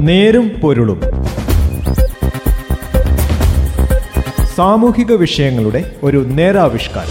നേരും പൊരുളും. സാമൂഹിക വിഷയങ്ങളുടെ ഒരു നേരാവിഷ്കാരം.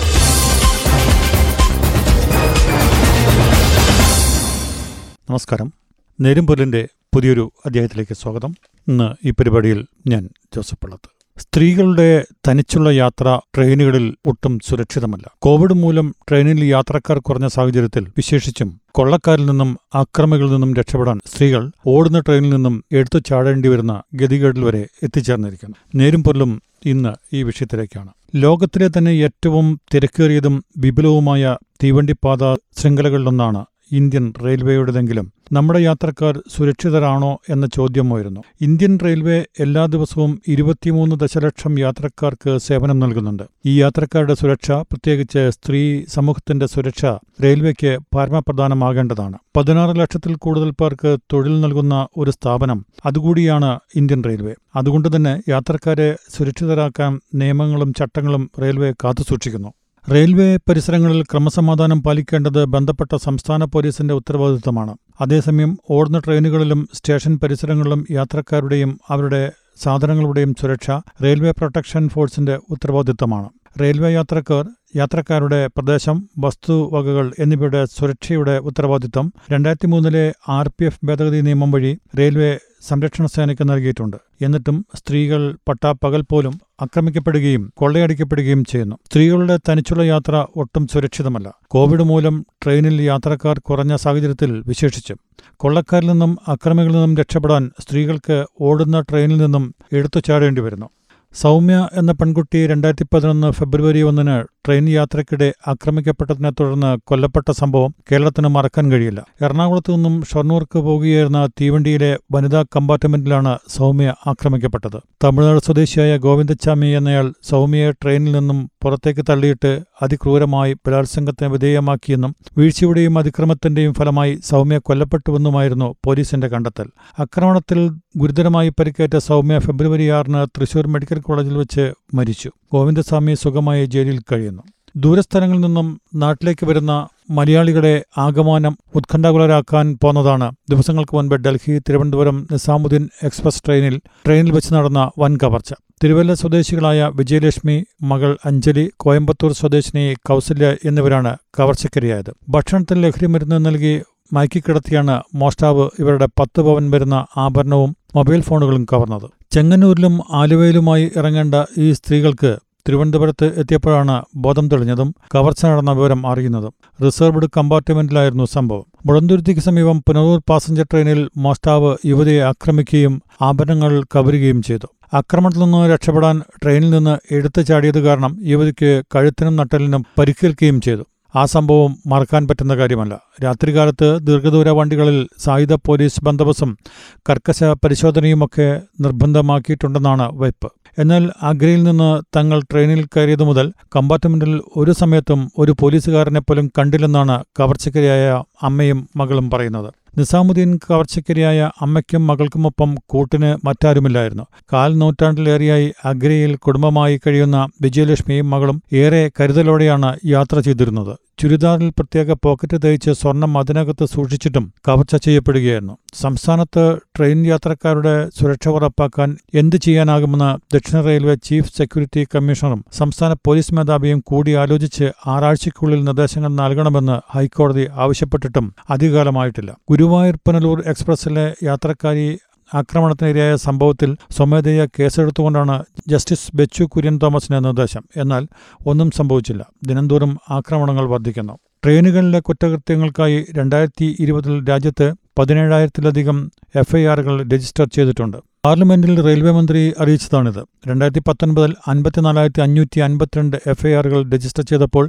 നമസ്കാരം. നേരും പൊരുളിന്റെ പുതിയൊരു അധ്യായത്തിലേക്ക് സ്വാഗതം. ഇന്ന് ഈ പരിപാടിയിൽ ഞാൻ ജോസഫ് പള്ളത്ത്. സ്ത്രീകളുടെ തനിച്ചുള്ള യാത്ര ട്രെയിനുകളിൽ ഒട്ടും സുരക്ഷിതമല്ല. കോവിഡ് മൂലം ട്രെയിനിൽ യാത്രക്കാർ കുറഞ്ഞ സാഹചര്യത്തിൽ വിശേഷിച്ചും കൊള്ളക്കാരിൽ നിന്നും അക്രമികളിൽ നിന്നും രക്ഷപ്പെടാൻ സ്ത്രീകൾ ഓടുന്ന ട്രെയിനിൽ നിന്നും എടുത്തു ചാടേണ്ടി വരുന്ന ഗതികേടിൽ വരെ എത്തിച്ചേർന്നിരിക്കുന്നു. നേരും പൊല്ലും ഇന്ന് ഈ വിഷയത്തിലേക്കാണ്. ലോകത്തിലെ തന്നെ ഏറ്റവും തിരക്കേറിയതും വിപുലവുമായ തീവണ്ടിപ്പാത ശൃംഖലകളിലൊന്നാണ് ഇന്ത്യൻ റെയിൽവേയുടേതെങ്കിലും നമ്മുടെ യാത്രക്കാർ സുരക്ഷിതരാണോ എന്ന ചോദ്യമായിരുന്നു. ഇന്ത്യൻ റെയിൽവേ എല്ലാ ദിവസവും ഇരുപത്തിമൂന്ന് ദശലക്ഷം യാത്രക്കാർക്ക് സേവനം നൽകുന്നുണ്ട്. ഈ യാത്രക്കാരുടെ സുരക്ഷ പ്രത്യേകിച്ച് സ്ത്രീ സമൂഹത്തിന്റെ സുരക്ഷ റെയിൽവേക്ക് പരമപ്രധാനമാകേണ്ടതാണ്. പതിനാറ് ലക്ഷത്തിൽ കൂടുതൽ പേർക്ക് തൊഴിൽ നൽകുന്ന ഒരു സ്ഥാപനം അതുകൂടിയാണ് ഇന്ത്യൻ റെയിൽവേ. അതുകൊണ്ട് തന്നെ യാത്രക്കാരെ സുരക്ഷിതരാക്കാൻ നിയമങ്ങളും ചട്ടങ്ങളും റെയിൽവേ കാത്തുസൂക്ഷിക്കുന്നു. റെയിൽവേ പരിസരങ്ങളിൽ ക്രമസമാധാനം പാലിക്കേണ്ടത് ബന്ധപ്പെട്ട സംസ്ഥാന പോലീസിന്റെ ഉത്തരവാദിത്തമാണ്. അതേസമയം ഓടുന്ന ട്രെയിനുകളിലും സ്റ്റേഷൻ പരിസരങ്ങളിലും യാത്രക്കാരുടെയും അവരുടെ സാധനങ്ങളുടെയും സുരക്ഷ റെയിൽവേ പ്രൊട്ടക്ഷൻ ഫോഴ്സിന്റെ ഉത്തരവാദിത്തമാണ്. റെയിൽവേ യാത്രക്കാർ യാത്രക്കാരുടെ പ്രദേശം വസ്തുവകകൾ എന്നിവയുടെ സുരക്ഷയുടെ ഉത്തരവാദിത്തം. രണ്ടായിരത്തി മൂന്നിലെ ആർ പി എഫ് ഭേദഗതി നിയമം വഴി റെയിൽവേ സംരക്ഷണ സേനയ്ക്ക് നൽകിയിട്ടുണ്ട്. എന്നിട്ടും സ്ത്രീകൾ പട്ടാപ്പകൽ പോലും ആക്രമിക്കപ്പെടുകയും കൊള്ളയടിക്കപ്പെടുകയും ചെയ്യുന്നു. സ്ത്രീകളുടെ തനിച്ചുള്ള യാത്ര ഒട്ടും സുരക്ഷിതമല്ല. കോവിഡ് മൂലം ട്രെയിനിൽ യാത്രക്കാർ കുറഞ്ഞ സാഹചര്യത്തിൽ വിശേഷിച്ചും. കൊള്ളക്കാരിൽ നിന്നും അക്രമികളിൽ നിന്നും രക്ഷപ്പെടാൻ സ്ത്രീകൾക്ക് ഓടുന്ന ട്രെയിനിൽ നിന്നും എടുത്തു ചാടേണ്ടി വരുന്നു. സൗമ്യ എന്ന പെൺകുട്ടി രണ്ടായിരത്തി പതിനൊന്ന് ഫെബ്രുവരി ഒന്നിന് ട്രെയിൻ യാത്രയ്ക്കിടെ ആക്രമിക്കപ്പെട്ടതിനെ തുടർന്ന് കൊല്ലപ്പെട്ട സംഭവം കേരളത്തിന് മറക്കാൻ കഴിയില്ല. എറണാകുളത്തു നിന്നും ഷൊർണൂർക്ക് പോകുകയായിരുന്ന തീവണ്ടിയിലെ വനിതാ കമ്പാർട്ട്മെന്റിലാണ് സൗമ്യ ആക്രമിക്കപ്പെട്ടത്. തമിഴ്നാട് സ്വദേശിയായ ഗോവിന്ദച്ചാമി എന്നയാൾ സൗമ്യയെ ട്രെയിനിൽ നിന്നും പുറത്തേക്ക് തള്ളിയിട്ട് അതിക്രൂരമായി ബലാത്സംഗത്തിന് വിധേയമാക്കിയെന്നും വീഴ്ചയുടെയും അതിക്രമത്തിന്റെയും ഫലമായി സൗമ്യ കൊല്ലപ്പെട്ടുവെന്നുമായിരുന്നു പോലീസിന്റെ കണ്ടെത്തൽ. ആക്രമണത്തിൽ ഗുരുതരമായി പരിക്കേറ്റ സൗമ്യ ഫെബ്രുവരി ആറിന് തൃശൂർ മെഡിക്കൽ കോളേജിൽ വെച്ച് മരിച്ചു. ഗോവിന്ദസ്വാമി സുഖമായി ജയിലിൽ കഴിയുന്നു. ദൂരസ്ഥലങ്ങളിൽ നിന്നും നാട്ടിലേക്ക് വരുന്ന മലയാളികളെ ആഗമനം ഉത്കണ്ഠാകുലരാക്കാൻ പോന്നതാണ്. ദിവസങ്ങൾക്ക് മുൻപ് ഡൽഹി തിരുവനന്തപുരം നിസാമുദ്ദീൻ എക്സ്പ്രസ് ട്രെയിനിൽ ട്രെയിനിൽ വെച്ച് നടന്ന വൻ കവർച്ച തിരുവല്ല സ്വദേശികളായ വിജയലക്ഷ്മി മകൾ അഞ്ജലി കോയമ്പത്തൂർ സ്വദേശിനി കൗസല്യ എന്നിവരാണ് കവർച്ചക്കരിയായത്. ഭക്ഷണത്തിൽ ലഹരിമരുന്ന് നൽകി മയക്കിക്കിടത്തിയാണ് മോഷ്ടാവ് ഇവരുടെ പത്ത് പവൻ വരുന്ന ആഭരണവും മൊബൈൽ ഫോണുകളും കവർന്നത്. ചെങ്ങന്നൂരിലും ആലുവയിലുമായി ഇറങ്ങേണ്ട ഈ സ്ത്രീകൾക്ക് തിരുവനന്തപുരത്ത് എത്തിയപ്പോഴാണ് ബോധം തെളിഞ്ഞതും കവർച്ച നടന്ന വിവരം അറിയുന്നതും. റിസർവ്ഡ് കമ്പാർട്ട്മെന്റിലായിരുന്നു സംഭവം. മുളന്തുരുത്തിക്ക് സമീപം പുനലൂർ പാസഞ്ചർ ട്രെയിനിൽ മോഷ്ടാവ് യുവതിയെ ആക്രമിക്കുകയും ആഭരണങ്ങൾ കവരുകയും ചെയ്തു. ആക്രമണത്തിൽ നിന്ന് രക്ഷപ്പെടാൻ ട്രെയിനിൽ നിന്ന് എടുത്തു ചാടിയത് കാരണം യുവതിക്ക് കഴുത്തിനും നട്ടലിനും പരിക്കേൽക്കുകയും ചെയ്തു. ആ സംഭവം മറക്കാൻ പറ്റുന്ന കാര്യമല്ല. രാത്രികാലത്ത് ദീർഘദൂര വണ്ടികളിൽ സായുധ പോലീസ് ബന്ദോബസ്തും കർക്കശ പരിശോധനയുമൊക്കെ നിർബന്ധമാക്കിയിട്ടുണ്ടെന്നാണ് വയ്പ് എന്നാൽ ആഗ്രയിൽ നിന്ന് തങ്ങൾ ട്രെയിനിൽ കയറിയതു മുതൽ കമ്പാർട്ട്മെന്റിൽ ഒരു സമയത്തും ഒരു പോലീസുകാരനെ പോലും കണ്ടില്ലെന്നാണ് കവർച്ചക്കരയായ അമ്മയും മകളും പറയുന്നത്. നിസാമുദ്ദീൻ കവർച്ചക്കരിയായ അമ്മയ്ക്കും മകൾക്കുമൊപ്പം കൂട്ടിന് മറ്റാരുമില്ലായിരുന്നു. കാൽ നൂറ്റാണ്ടിലേറെയായി അഗ്രയിൽ കുടുംബമായി കഴിയുന്ന വിജയലക്ഷ്മിയും മകളും ഏറെ കരുതലോടെയാണ് യാത്ര ചെയ്തിരുന്നത്. ചുരിദാറിൽ പ്രത്യേക പോക്കറ്റ് തയ്ച്ച് സ്വർണം അതിനകത്ത് സൂക്ഷിച്ചിട്ടും കവർച്ച ചെയ്യപ്പെടുകയായിരുന്നു. സംസ്ഥാനത്ത് ട്രെയിൻ യാത്രക്കാരുടെ സുരക്ഷ ഉറപ്പാക്കാൻ എന്ത് ചെയ്യാനാകുമെന്ന് ദക്ഷിണ റെയിൽവേ ചീഫ് സെക്യൂരിറ്റി കമ്മീഷണറും സംസ്ഥാന പോലീസ് മേധാവിയും കൂടി ആലോചിച്ച് ആറാഴ്ചയ്ക്കുള്ളിൽ നിർദ്ദേശങ്ങൾ നൽകണമെന്ന് ഹൈക്കോടതി ആവശ്യപ്പെട്ടിട്ടും അധികകാലമായിട്ടില്ല ഗുരുവായൂർ പുനലൂർ എക്സ്പ്രസിലെ യാത്രക്കാരി ആക്രമണത്തിനിരയായ സംഭവത്തിൽ സ്വമേധയ കേസെടുത്തുകൊണ്ടാണ് ജസ്റ്റിസ് ബെച്ചു കുര്യൻ തോമസിന്റെ നിർദ്ദേശം. എന്നാൽ ഒന്നും സംഭവിച്ചില്ല. ദിനംതോറും ആക്രമണങ്ങൾ വർദ്ധിക്കുന്നു. ട്രെയിനുകളിലെ കുറ്റകൃത്യങ്ങൾക്കായി രണ്ടായിരത്തി ഇരുപതിൽ രാജ്യത്ത് പതിനേഴായിരത്തിലധികം എഫ്ഐആറുകൾ രജിസ്റ്റർ ചെയ്തിട്ടുണ്ട്. പാർലമെന്റിൽ റെയിൽവേ മന്ത്രി അറിയിച്ചതാണിത്. രണ്ടായിരത്തി പത്തൊൻപതിൽ അൻപത്തിനാലായിരത്തി അഞ്ഞൂറ്റി അൻപത്തിരണ്ട് എഫ്ഐആറുകൾ രജിസ്റ്റർ ചെയ്തപ്പോൾ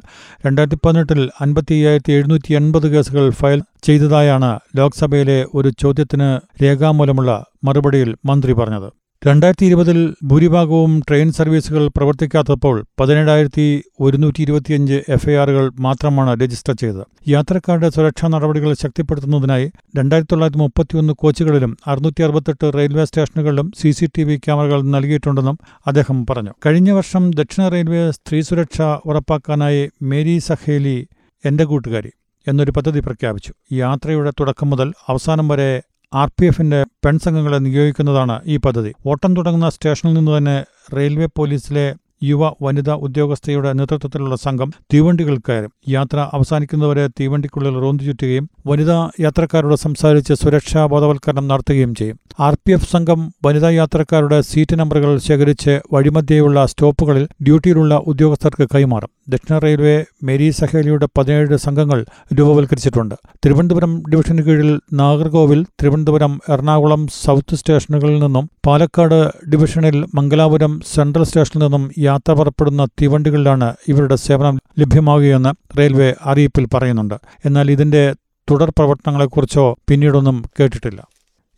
രണ്ടായിരത്തി പതിനെട്ടിൽ അൻപത്തി അയ്യായിരത്തി എഴുന്നൂറ്റി എൺപത് കേസുകൾ ഫയൽ ചെയ്തതായാണ് ലോക്സഭയിലെ ഒരു ചോദ്യത്തിന് രേഖാമൂലമുള്ള മറുപടിയിൽ മന്ത്രി പറഞ്ഞത്. രണ്ടായിരത്തി ഇരുപതിൽ ഭൂരിഭാഗവും ട്രെയിൻ സർവീസുകൾ പ്രവർത്തിക്കാത്തപ്പോൾ പതിനേഴായിരത്തി ഒരുന്നൂറ്റി ഇരുപത്തിയഞ്ച് എഫ്ഐആറുകൾ മാത്രമാണ് രജിസ്റ്റർ ചെയ്തത്. യാത്രക്കാരുടെ സുരക്ഷാ നടപടികൾ ശക്തിപ്പെടുത്തുന്നതിനായി രണ്ടായിരത്തി തൊള്ളായിരത്തി മുപ്പത്തിയൊന്ന് കോച്ചുകളിലും അറുന്നൂറ്റി അറുപത്തെട്ട് റെയിൽവേ സ്റ്റേഷനുകളിലും സി സി ടി വി ക്യാമറകൾ നൽകിയിട്ടുണ്ടെന്നും അദ്ദേഹം പറഞ്ഞു. കഴിഞ്ഞ വർഷം ദക്ഷിണ റെയിൽവേ സ്ത്രീ സുരക്ഷ ഉറപ്പാക്കാനായി മേരി സഹേലി എന്റെ കൂട്ടുകാരി എന്നൊരു പദ്ധതി പ്രഖ്യാപിച്ചു. യാത്രയുടെ തുടക്കം മുതൽ അവസാനം വരെ ആർ പി എഫിന്റെ പെൺസംഘങ്ങളെ നിയോഗിക്കുന്നതാണ് ഈ പദ്ധതി. ഓട്ടം തുടങ്ങുന്ന സ്റ്റേഷനിൽ നിന്ന് തന്നെ റെയിൽവേ പോലീസിലെ യുവ വനിതാ ഉദ്യോഗസ്ഥയുടെ നേതൃത്വത്തിലുള്ള സംഘം തീവണ്ടികൾ കയറും യാത്ര അവസാനിക്കുന്നവരെ തീവണ്ടിക്കുള്ളിൽ റോന്തു ചുറ്റുകയും വനിതാ യാത്രക്കാരോട് സംസാരിച്ച് സുരക്ഷാ ബോധവൽക്കരണം നടത്തുകയും ചെയ്യും. ആർ പി എഫ് സംഘം വനിതാ യാത്രക്കാരുടെ സീറ്റ് നമ്പറുകൾ ശേഖരിച്ച് വഴിമധ്യേയുള്ള സ്റ്റോപ്പുകളിൽ ഡ്യൂട്ടിയിലുള്ള ഉദ്യോഗസ്ഥർക്ക് കൈമാറും. ദക്ഷിണ റെയിൽവേ മേരി സഹേലിയുടെ പതിനേഴ് സംഘങ്ങൾ രൂപവൽക്കരിച്ചിട്ടുണ്ട്. തിരുവനന്തപുരം ഡിവിഷന് കീഴിൽ നാഗർകോവിൽ തിരുവനന്തപുരം എറണാകുളം സൗത്ത് സ്റ്റേഷനുകളിൽ നിന്നും പാലക്കാട് ഡിവിഷനിൽ മംഗലാപുരം സെൻട്രൽ സ്റ്റേഷനിൽ നിന്നും യാത്ര പുറപ്പെടുന്ന തീവണ്ടികളിലാണ് ഇവരുടെ സേവനം ലഭ്യമാകുകയെന്ന് റെയിൽവേ അറിയിപ്പിൽ പറയുന്നുണ്ട്. എന്നാൽ ഇതിന്റെ തുടർ പ്രവർത്തനങ്ങളെക്കുറിച്ചോ പിന്നീടൊന്നും കേട്ടിട്ടില്ല.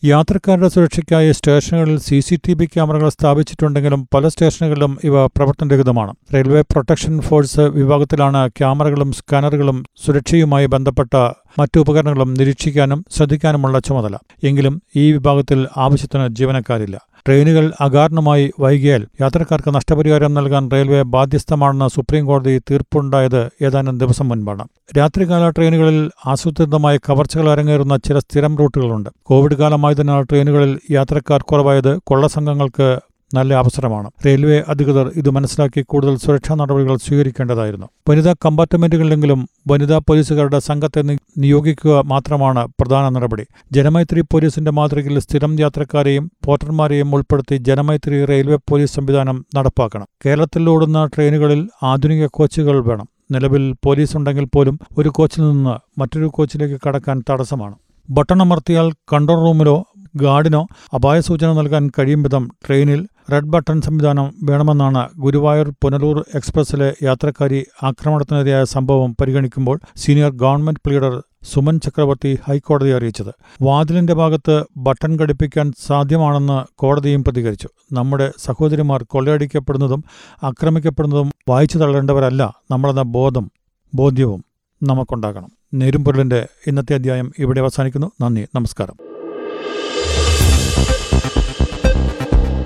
യാത്രക്കാരുടെ സുരക്ഷയ്ക്കായി സ്റ്റേഷനുകളിൽ സി സി ടി വി ക്യാമറകൾ സ്ഥാപിച്ചിട്ടുണ്ടെങ്കിലും പല സ്റ്റേഷനുകളിലും ഇവ പ്രവർത്തനരഹിതമാണ്. റെയിൽവേ പ്രൊട്ടക്ഷൻ ഫോഴ്സ് വിഭാഗത്തിലാണ് ക്യാമറകളും സ്കാനറുകളും സുരക്ഷയുമായി ബന്ധപ്പെട്ട മറ്റു ഉപകരണങ്ങളും നിരീക്ഷിക്കാനും ശ്രദ്ധിക്കാനുമുള്ള ചുമതല. എങ്കിലും ഈ വിഭാഗത്തിൽ ആവശ്യത്തിന് ജീവനക്കാരില്ല. ട്രെയിനുകൾ അകാരണമായി വൈകിയാൽ യാത്രക്കാർക്ക് നഷ്ടപരിഹാരം നൽകാൻ റെയിൽവേ ബാധ്യസ്ഥമാണെന്ന് സുപ്രീംകോടതി തീർപ്പുണ്ടായത് ഏതാനും ദിവസം മുൻപാണ്. രാത്രികാല ട്രെയിനുകളിൽ ആസൂത്രിതമായ കവർച്ചകൾ അരങ്ങേറുന്ന ചില സ്ഥിരം റൂട്ടുകളുണ്ട്. കോവിഡ് കാലമായതിനാൽ ട്രെയിനുകളിൽ യാത്രക്കാർ കുറവായത് കൊള്ളസംഘങ്ങൾക്ക് നല്ല അവസരമാണ്. റെയിൽവേ അധികൃതർ ഇത് മനസ്സിലാക്കി കൂടുതൽ സുരക്ഷാ നടപടികൾ സ്വീകരിക്കേണ്ടതായിരുന്നു. വനിതാ കമ്പാർട്ട്മെന്റുകളിലെങ്കിലും വനിതാ പോലീസുകാരുടെ സംഘത്തെ നിയോഗിക്കുക മാത്രമാണ് പ്രധാന നടപടി. ജനമൈത്രി പോലീസിന്റെ മാതൃകയിൽ സ്ഥിരം യാത്രക്കാരെയും പോർട്ടർമാരെയും ഉൾപ്പെടുത്തി ജനമൈത്രി റെയിൽവേ പോലീസ് സംവിധാനം നടപ്പാക്കണം. കേരളത്തിൽ ഓടുന്ന ട്രെയിനുകളിൽ ആധുനിക കോച്ചുകൾ വേണം. നിലവിൽ പോലീസ് ഉണ്ടെങ്കിൽ പോലും ഒരു കോച്ചിൽ നിന്ന് മറ്റൊരു കോച്ചിലേക്ക് കടക്കാൻ തടസ്സമാണ്. ബട്ടണമർത്തിയാൽ കൺട്രോൾ റൂമിലോ ഗാർഡിനോ അപായസൂചന നൽകാൻ കഴിയും വിധം ട്രെയിനിൽ റെഡ് ബട്ടൺ സംവിധാനം വേണമെന്നാണ് ഗുരുവായൂർ പുനലൂർ എക്സ്പ്രസിലെ യാത്രക്കാരി ആക്രമണത്തിനെതിരായ സംഭവം പരിഗണിക്കുമ്പോൾ സീനിയർ ഗവൺമെന്റ് പ്ലീഡർ സുമൻ ചക്രവർത്തി ഹൈക്കോടതിയെ അറിയിച്ചത്. വാതിലിന്റെ ഭാഗത്ത് ബട്ടൺ ഘടിപ്പിക്കാൻ സാധ്യമാണെന്ന് കോടതിയും പ്രതികരിച്ചു. നമ്മുടെ സഹോദരിമാർ കൊള്ളയടിക്കപ്പെടുന്നതും ആക്രമിക്കപ്പെടുന്നതും വായിച്ചു തള്ളേണ്ടവരല്ല നമ്മളെന്ന ബോധം ബോധ്യവും നമുക്കുണ്ടാകണം. നേരുംപൊരുളിന്റെ ഇന്നത്തെ അധ്യായം ഇവിടെ അവസാനിക്കുന്നു. നന്ദി നമസ്കാരം.